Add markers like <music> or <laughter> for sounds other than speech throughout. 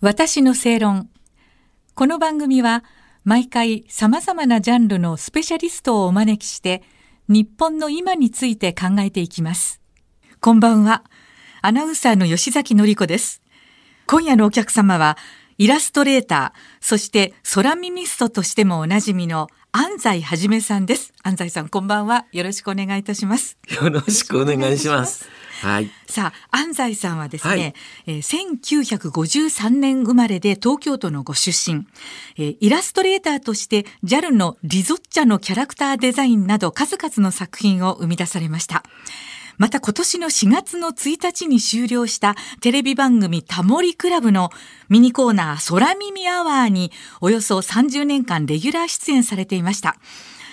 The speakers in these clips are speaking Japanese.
私の正論。この番組は毎回様々なジャンルのスペシャリストをお招きして日本の今について考えていきます。こんばんは。アナウンサーの吉崎のり子です。今夜のお客様はイラストレーター、そして空耳ストとしてもおなじみの安西はじめさんです。安西さんこんばんは。よろしくお願いいたします。よろしくお願いします。はい。さあ安西さんはですね、はいえー1953年生まれで東京都のご出身、えーイラストレーターとして JAL のリゾッチャのキャラクターデザインなど数々の作品を生み出されました。また今年の4月の1日に終了したテレビ番組タモリクラブのミニコーナー空耳アワーにおよそ30年間レギュラー出演されていました。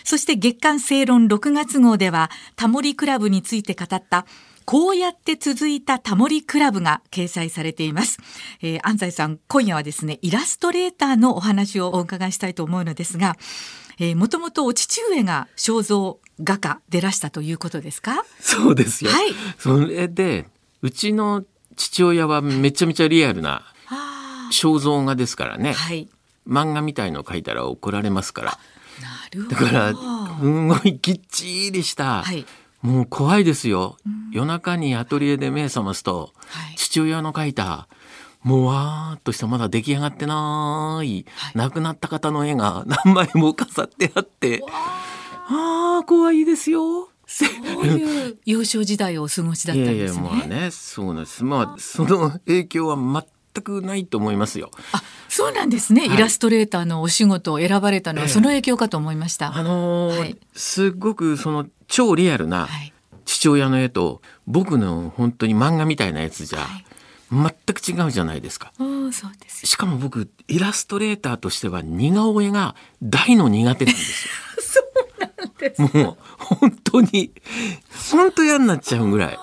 そして月刊正論6月号ではタモリクラブについて語ったこうやって続いたタモリクラブが掲載されています。えー安西さん、今夜はですね、イラストレーターのお話をお伺いしたいと思うのですが、えーもともとお父上が肖像画家でらしたということですか？そうですよ。はいそれで、うちの父親はめちゃめちゃリアルなあ肖像画ですからね。はい。漫画みたいの描いたら怒られますから。なるほど。だから、すごいきっちりした、はい。もう怖いですよ。夜中にアトリエで目覚ますと、はい。父親の描いた、もうわーっとしたまだ出来上がってない、はい。亡くなった方の絵が何枚も飾ってあって、あー怖いですよ。そういう幼少時代をお過ごしだったんいやいやですね。まあねそうなんです。まあその影響は全くないと思いますよ。あ、そうなんですね、はい。イラストレーターのお仕事を選ばれたのはええ。その影響かと思いました。あのーはい。すっごくその超リアルなはい。父親の絵と僕の本当に漫画みたいなやつじゃはい。全く違うじゃないですか。おーそうです。よ。しかも僕イラストレーターとしては似顔絵が大の苦手なんですよ。<laughs> もう本当に本当嫌になっちゃうぐらい。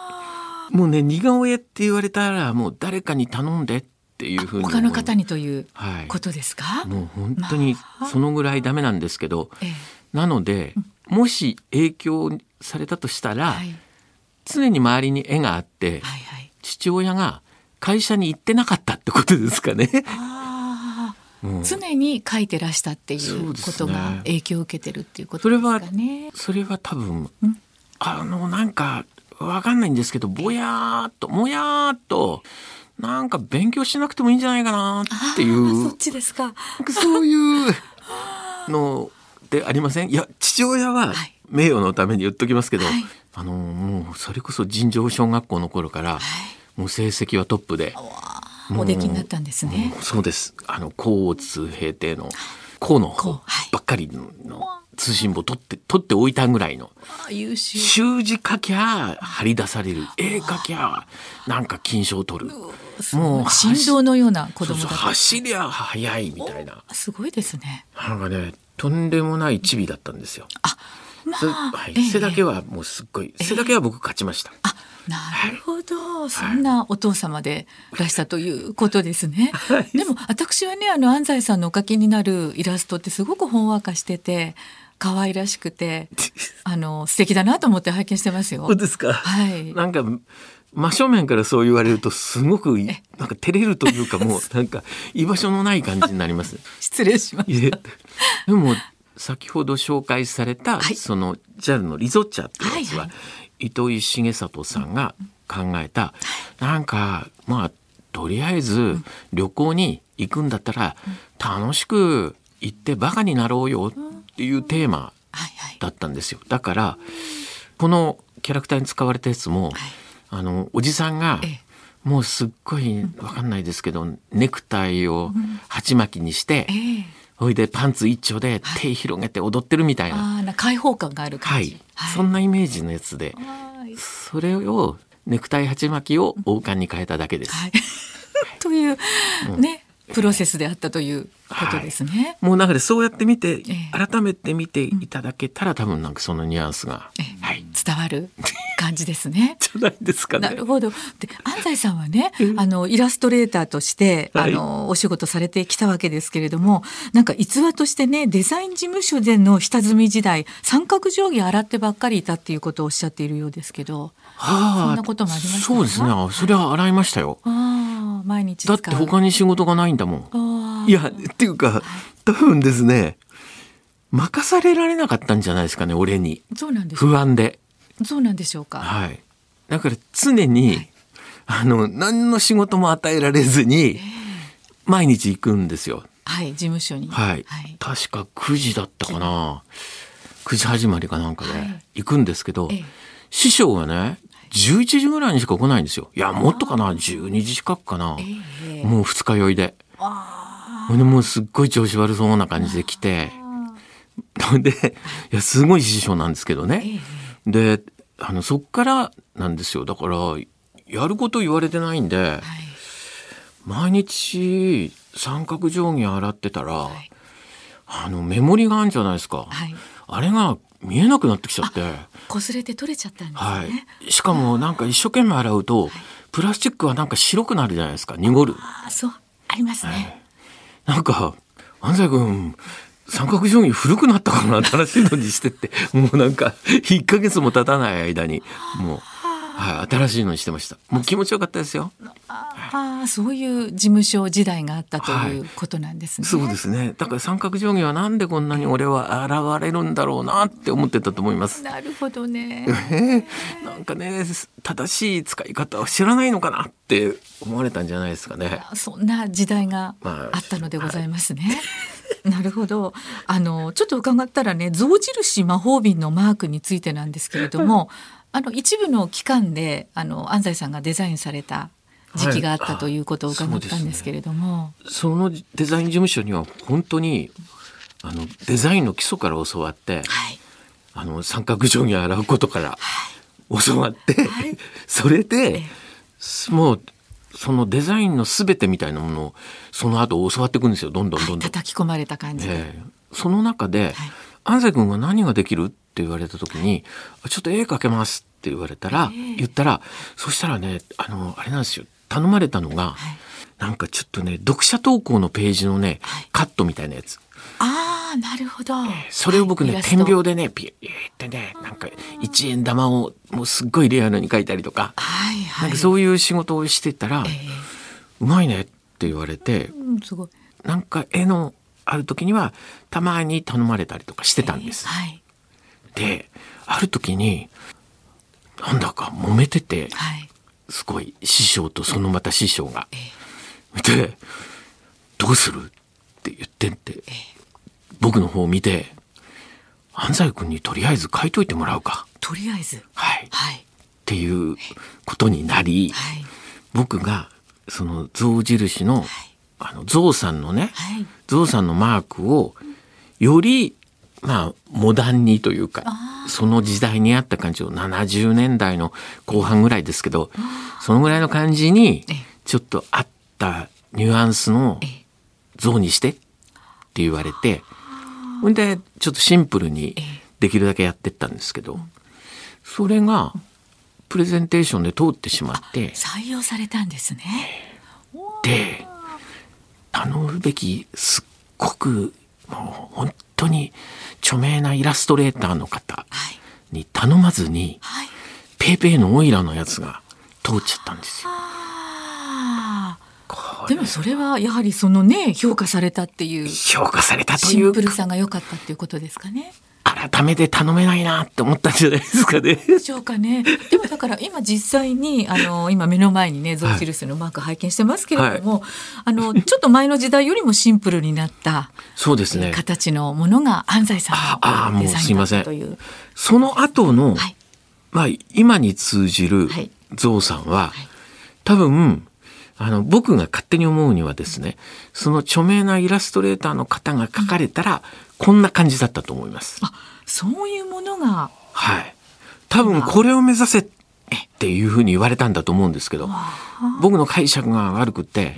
もうね似顔絵って言われたらもう誰かに頼んでっていうふうに他の方にというはい。ことですか？もう本当にまあ。そのぐらいダメなんですけど、ええ。なので、もし影響されたとしたら、はい常に周りに絵があって、はいはい。父親が会社に行ってなかったってことですかね。<laughs> うん常に書いてらしたっていそうことが影響を受けてるっていうことですかね。それは多分、うんあのなんかわかんないんですけどぼやーっともやーっとなんか勉強しなくてもいいんじゃないかなっていうそっちですか。そういうのでありません？いや父親ははい。名誉のために言っときますけど、はい。あのもうそれこそ尋常小学校の頃から、もう成績はトップで、おできになったんですね。そうです。あの甲乙平定の甲の方ばっかりの通信簿取って取っておいたぐらいの。習字書きゃ張り出される絵描きゃなんか金賞取る。もう神童のような子供。走りゃ速いみたいな。すごいですね。なんかねとんでもないチビだったんですよ。あ、まそあ、はいええ背だけはもうすっごい背だけは僕勝ちました。あ、なるほど、そんなお父様でいらしたということですね。<laughs> でも私はね、あの安西さんのお描きになるイラストってすごくほんわかしてて。可愛らしくて、<laughs> あの素敵だなと思って拝見してますよ。そうですか？はい。なんか真正面からそう言われるとすごくいなんか照れるというかもう <laughs> なんか居場所のない感じになります。<laughs> 失礼しましでも先ほど紹介された、はい。その JAL のリゾッチャっていうやつは、はいは糸井重里さんが考えた、なんかまあとりあえず旅行に行くんだったら、楽しく行ってバカになろうよっていうテーマ。だったんですよ。だからこのキャラクターに使われたやつも、あのおじさんが、ええ。もうすっごいわかんないですけど、ネクタイを鉢巻きにして、ええ。ほいでパンツ一丁で手広げて踊ってるみたいな、ああ、な開放感があるはい。感じ。そんなイメージのやつではい。それをネクタイ鉢巻きを王冠に変えただけです。はい。<laughs> というね、プロセスであったということですね。もうだからそうやって見て、ええ。改めて見ていただけたら多分なんかそのニュアンスが、ええ。はい。伝わる感じですね。じゃないですかね。なるほど。で、安西さんはね、あのイラストレーターとして、はいあのお仕事されてきたわけですけれども、なんか逸話としてね、デザイン事務所での下積み時代、三角定規洗ってばっかりいたっていうことをおっしゃっているようですけど、はあそんなこともありましたか？そうですね。それは洗いましたよ。ああ毎日だって他に仕事がないんだもん。いやっていうか多分ですね任されられなかったんじゃないですかね俺に。そうなんです不安で。そうなんでしょうか？はい。だから常に、はい、あの何の仕事も与えられずに、毎日行くんですよ。はい事務所に。はい。はい、確か9時だったかな。9時始まりかなんかで行くんですけど、はい、師匠がね11時ぐらいにしか来ないんですよ。いやもっとかな？12時近くかな。もう二日酔いで。ほんでもうすっごい調子悪そうな感じで来て。でいやすごい師匠なんですけどね。であのそっからなんですよ。だからやること言われてないんで、はい、毎日三角定規洗ってたら、はい、あのメモリがあるんじゃないですか、はい、あれが見えなくなってきちゃって。擦れて取れちゃったんですね、はい、しかもなんか一生懸命洗うと、プラスチックはなんか白くなるじゃないですか。濁る。あそう。ありますね、なんか安西君三角定規古くなったかな新しいのにしてって <laughs> もうなんか1か月も経たない間にもう。はい、新しいのにしてました。もう気持ちよかったですよ。ああ、そういう事務所時代があったということなんですね。はい、そうですね。だから三角定規はなんでこんなに俺は現れるんだろうなって思ってたと思います。なるほどね。えー、なんかね、正しい使い方を知らないのかなって思われたんじゃないですかね。そんな時代があったのでございますね。はい、なるほど。あのちょっと伺ったらね、象印魔法瓶のマークについてなんですけれども。あの一部の期間であの安西さんがデザインされた時期があったということを伺ったんですけれども、そ、ね,、のデザイン事務所には本当にあのデザインの基礎から教わって、はい、あの三角定規洗うことから教わって、はい、それでもうそのデザインのすべてみたいなものをその後教わっていくんですよ。どんどんどんどん。叩き込まれた感じで、えー、その中で、安西君が何ができるって言われた時に「ちょっと絵描けます」って言われたら、えー、言ったらそしたらねあのあれなんですよ。頼まれたのが、はい、なんかちょっとね読者投稿のページのね、はい、カットみたいなやつ。なるほど、えー、それを僕ね、点描でねピューってねなんか一円玉をもうすっごいレアなに描いたりとか,、はいはい、なんかそういう仕事をしてたら、えー、うまいねって言われて、うん、すごい。なんか絵のある時にはたまに頼まれたりとかしてたんです。えーはい、である時になんだか揉めてて、はい、すごい師匠とそのまた師匠が。えー、で「どうする?」って言ってんて、えー、僕の方を見て「安西君にとりあえず書いといてもらうか」とりあえず？はい、はい、っていうことになり、はい、僕がその象印の、はい、あの象さんのね、はい、象さんのマークをよりまあモダンにというかその時代にあった感じを70年代の後半ぐらいですけどそのぐらいの感じにちょっとあったニュアンスの像にしてって言われてほんでちょっとシンプルにできるだけやってったんですけどそれがプレゼンテーションで通ってしまって採用されたんですね。で頼むべきすっごくもう本当に著名なイラストレーターの方に頼まずに、はい、ペイペイのオイラのやつが通っちゃったんですよ。でもそれはやはりそのね評価されたっていう評価されたというシンプルさが良かったっていうことですかね。改めて頼めないなって思ったんじゃないですかね。でしょうかね。でもだから今実際にあの今目の前にね象印のマーク拝見してますけれども、はい、あのちょっと前の時代よりもシンプルになったそうですね。形のものが安西さんのデザインだったという。その後の、はい、まあ今に通じる象さんは、はい、多分あの僕が勝手に思うにはですねその著名なイラストレーターの方が描かれたら、こんな感じだったと思います。あそういうものが。はい。多分これを目指せっていうふうに言われたんだと思うんですけど僕の解釈が悪くて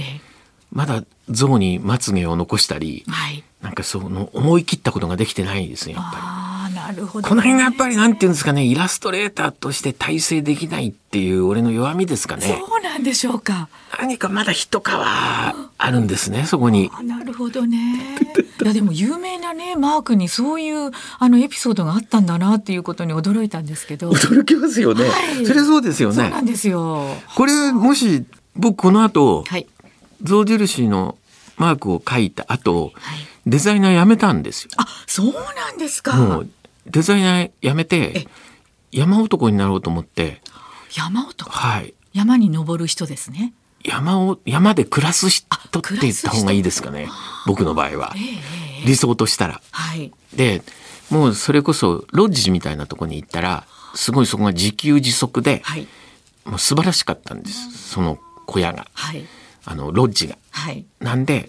まだ象にまつげを残したり、はい、なんかその思い切ったことができてないですねやっぱり。なるほど、ね、この辺がやっぱりなんていうんですかねイラストレーターとして体制できないっていう俺の弱みですかね。そうなんでしょうか。何かまだ一皮あるんですねそこに。なるほどね。いやでも有名なねマークにそういうあのエピソードがあったんだなっていうことに驚いたんですけど。驚きますよね、はい、それそうですよね。そうなんですよ。これもし僕この後、はい、象印のマークを書いた後、はい。デザイナー辞めたんですよ。あそうなんですか。もうデザイナー辞めて山男になろうと思って、山男？はい。山に登る人ですね。山を山で暮らす人あって言った方がいいですかね。僕の場合は。ええええ理想としたら。はい。でもうそれこそロッジみたいなとこに行ったらすごいそこが自給自足で、はい。もう素晴らしかったんです。その小屋が。はい。あのロッジが。はい。なんで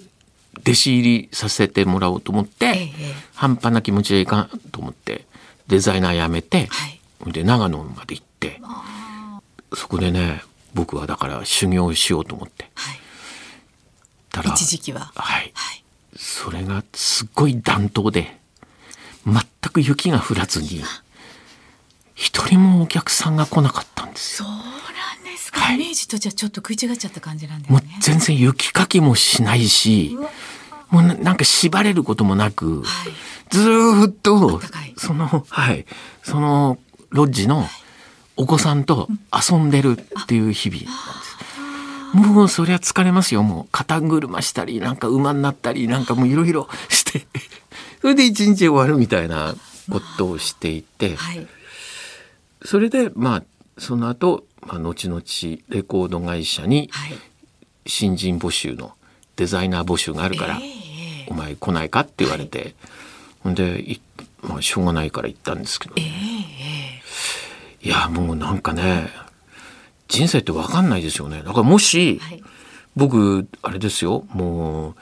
弟子入りさせてもらおうと思って、ええええ。半端な気持ちでいかんと思ってデザイナー辞めて、はい。で長野まで行ってそこでね僕はだから修行しようと思って。はい。たら一時期は？はい。はい。それがすっごい暖冬で全く雪が降らずに一人もお客さんが来なかったんですよ。そうなんですか、はい。イメージとじゃあちょっと食い違っちゃった感じなんですもうね全然雪かきもしないしもうななんか縛れることもなく、はいずーっとそのはい。そのロッジのお子さんと遊んでるっていう日々。なん。です。もうそりゃ疲れますよ。もう肩車したりなんか馬になったりなんかもういろいろして。<laughs> それで一日終わるみたいなことをしていて。はい。それでまあその後、まあ後々レコード会社にはい。新人募集のデザイナー募集があるからお前来ないかって言われて、でいまあしょうがないから行ったんですけど、えええいやもうなんかね人生って分かんないですよね。だからもし、えはい。僕あれですよ。もう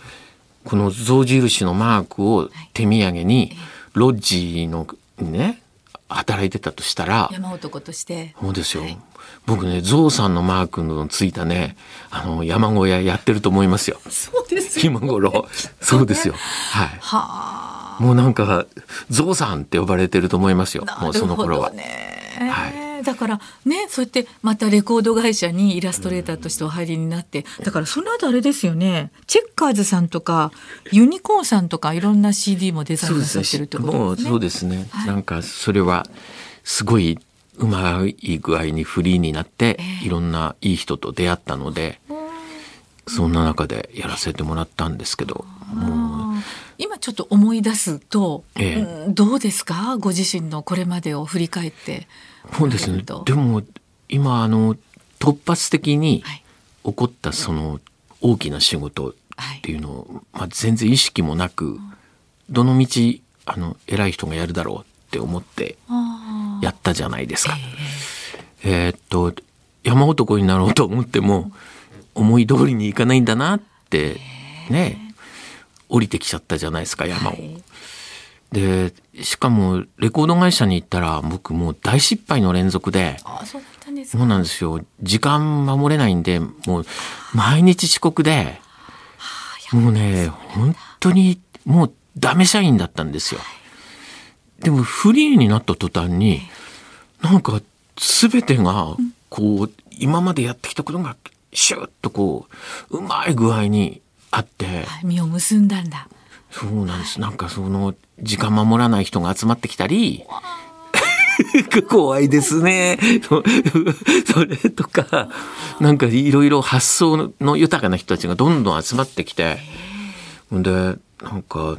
この象印のマークを手土産にロッジのね働いてたとしたら山男として。そうですよ、はい。僕ね象さんのマークのついたねあの山小屋やってると思いますよ。そうですよ今頃。そうですよ。はい。はあもうなんかゾウさんって呼ばれてると思いますよ。もうその頃は。はだからねそうやってまたレコード会社にイラストレーターとしてお入りになって、だからその後あれですよねチェッカーズさんとかユニコーンさんとかいろんな CD もデザインなさってるってことですね。そうですね。はいなんかそれはすごいうまい具合にフリーになって、ええいろんないい人と出会ったので、そんな中でやらせてもらったんですけど、もう今ちょっと思い出すと、ええ。うんどうですか？ご自身のこれまでを振り返って。そうですね。と。でも今あの突発的にはい。起こったその大きな仕事っていうのを、まあ、全然意識もなく、どの道あの偉い人がやるだろうって思ってやったじゃないですか。ええ。ーっと山男になろうと思っても思い通りにいかないんだなってね降りてきちゃったじゃないですかえ山を。はい。でしかもレコード会社に行ったら僕もう大失敗の連続でそうなんですよ。時間守れないんでもう毎日遅刻でもうね本当にもうダメ社員だったんですよ。でもフリーになった途端になんか全てがこう今までやってきたことがシュッとこううまい具合にあって。はい実を結んだんだ。そうなんです。なんかその時間守らない人が集まってきたり。<laughs> 怖いですね。そ <laughs> それとかなんかいろいろ発想の豊かな人たちがどんどん集まってきて。でなんか、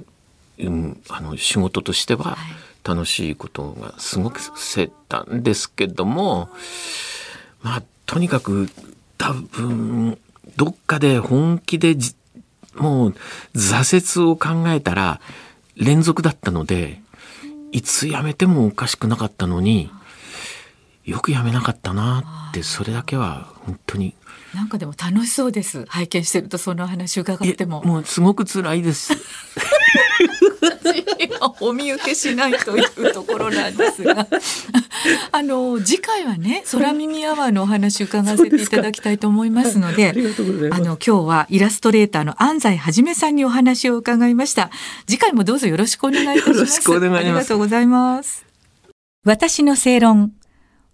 うん、あの仕事としては楽しいことがすごくせたんですけどもまあとにかく多分どっかで本気でじもう挫折を考えたら連続だったのでいつ辞めてもおかしくなかったのによく辞めなかったなってそれだけは本当に。なんかでも楽しそうです。拝見してるとその話伺っえても。もうすごく辛いです。<laughs> <laughs> 今お見受けしないというところなんですが。<laughs> あの次回はね空耳アワーのお話伺わせていただきたいと思いますので今日はイラストレーターの安西はじめさんにお話を伺いました。次回もどうぞよろしくお願いいたします。よろしくお願いします。ありがとうございます。私の正論。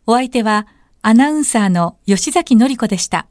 お相手はアナウンサーの吉崎のり子でした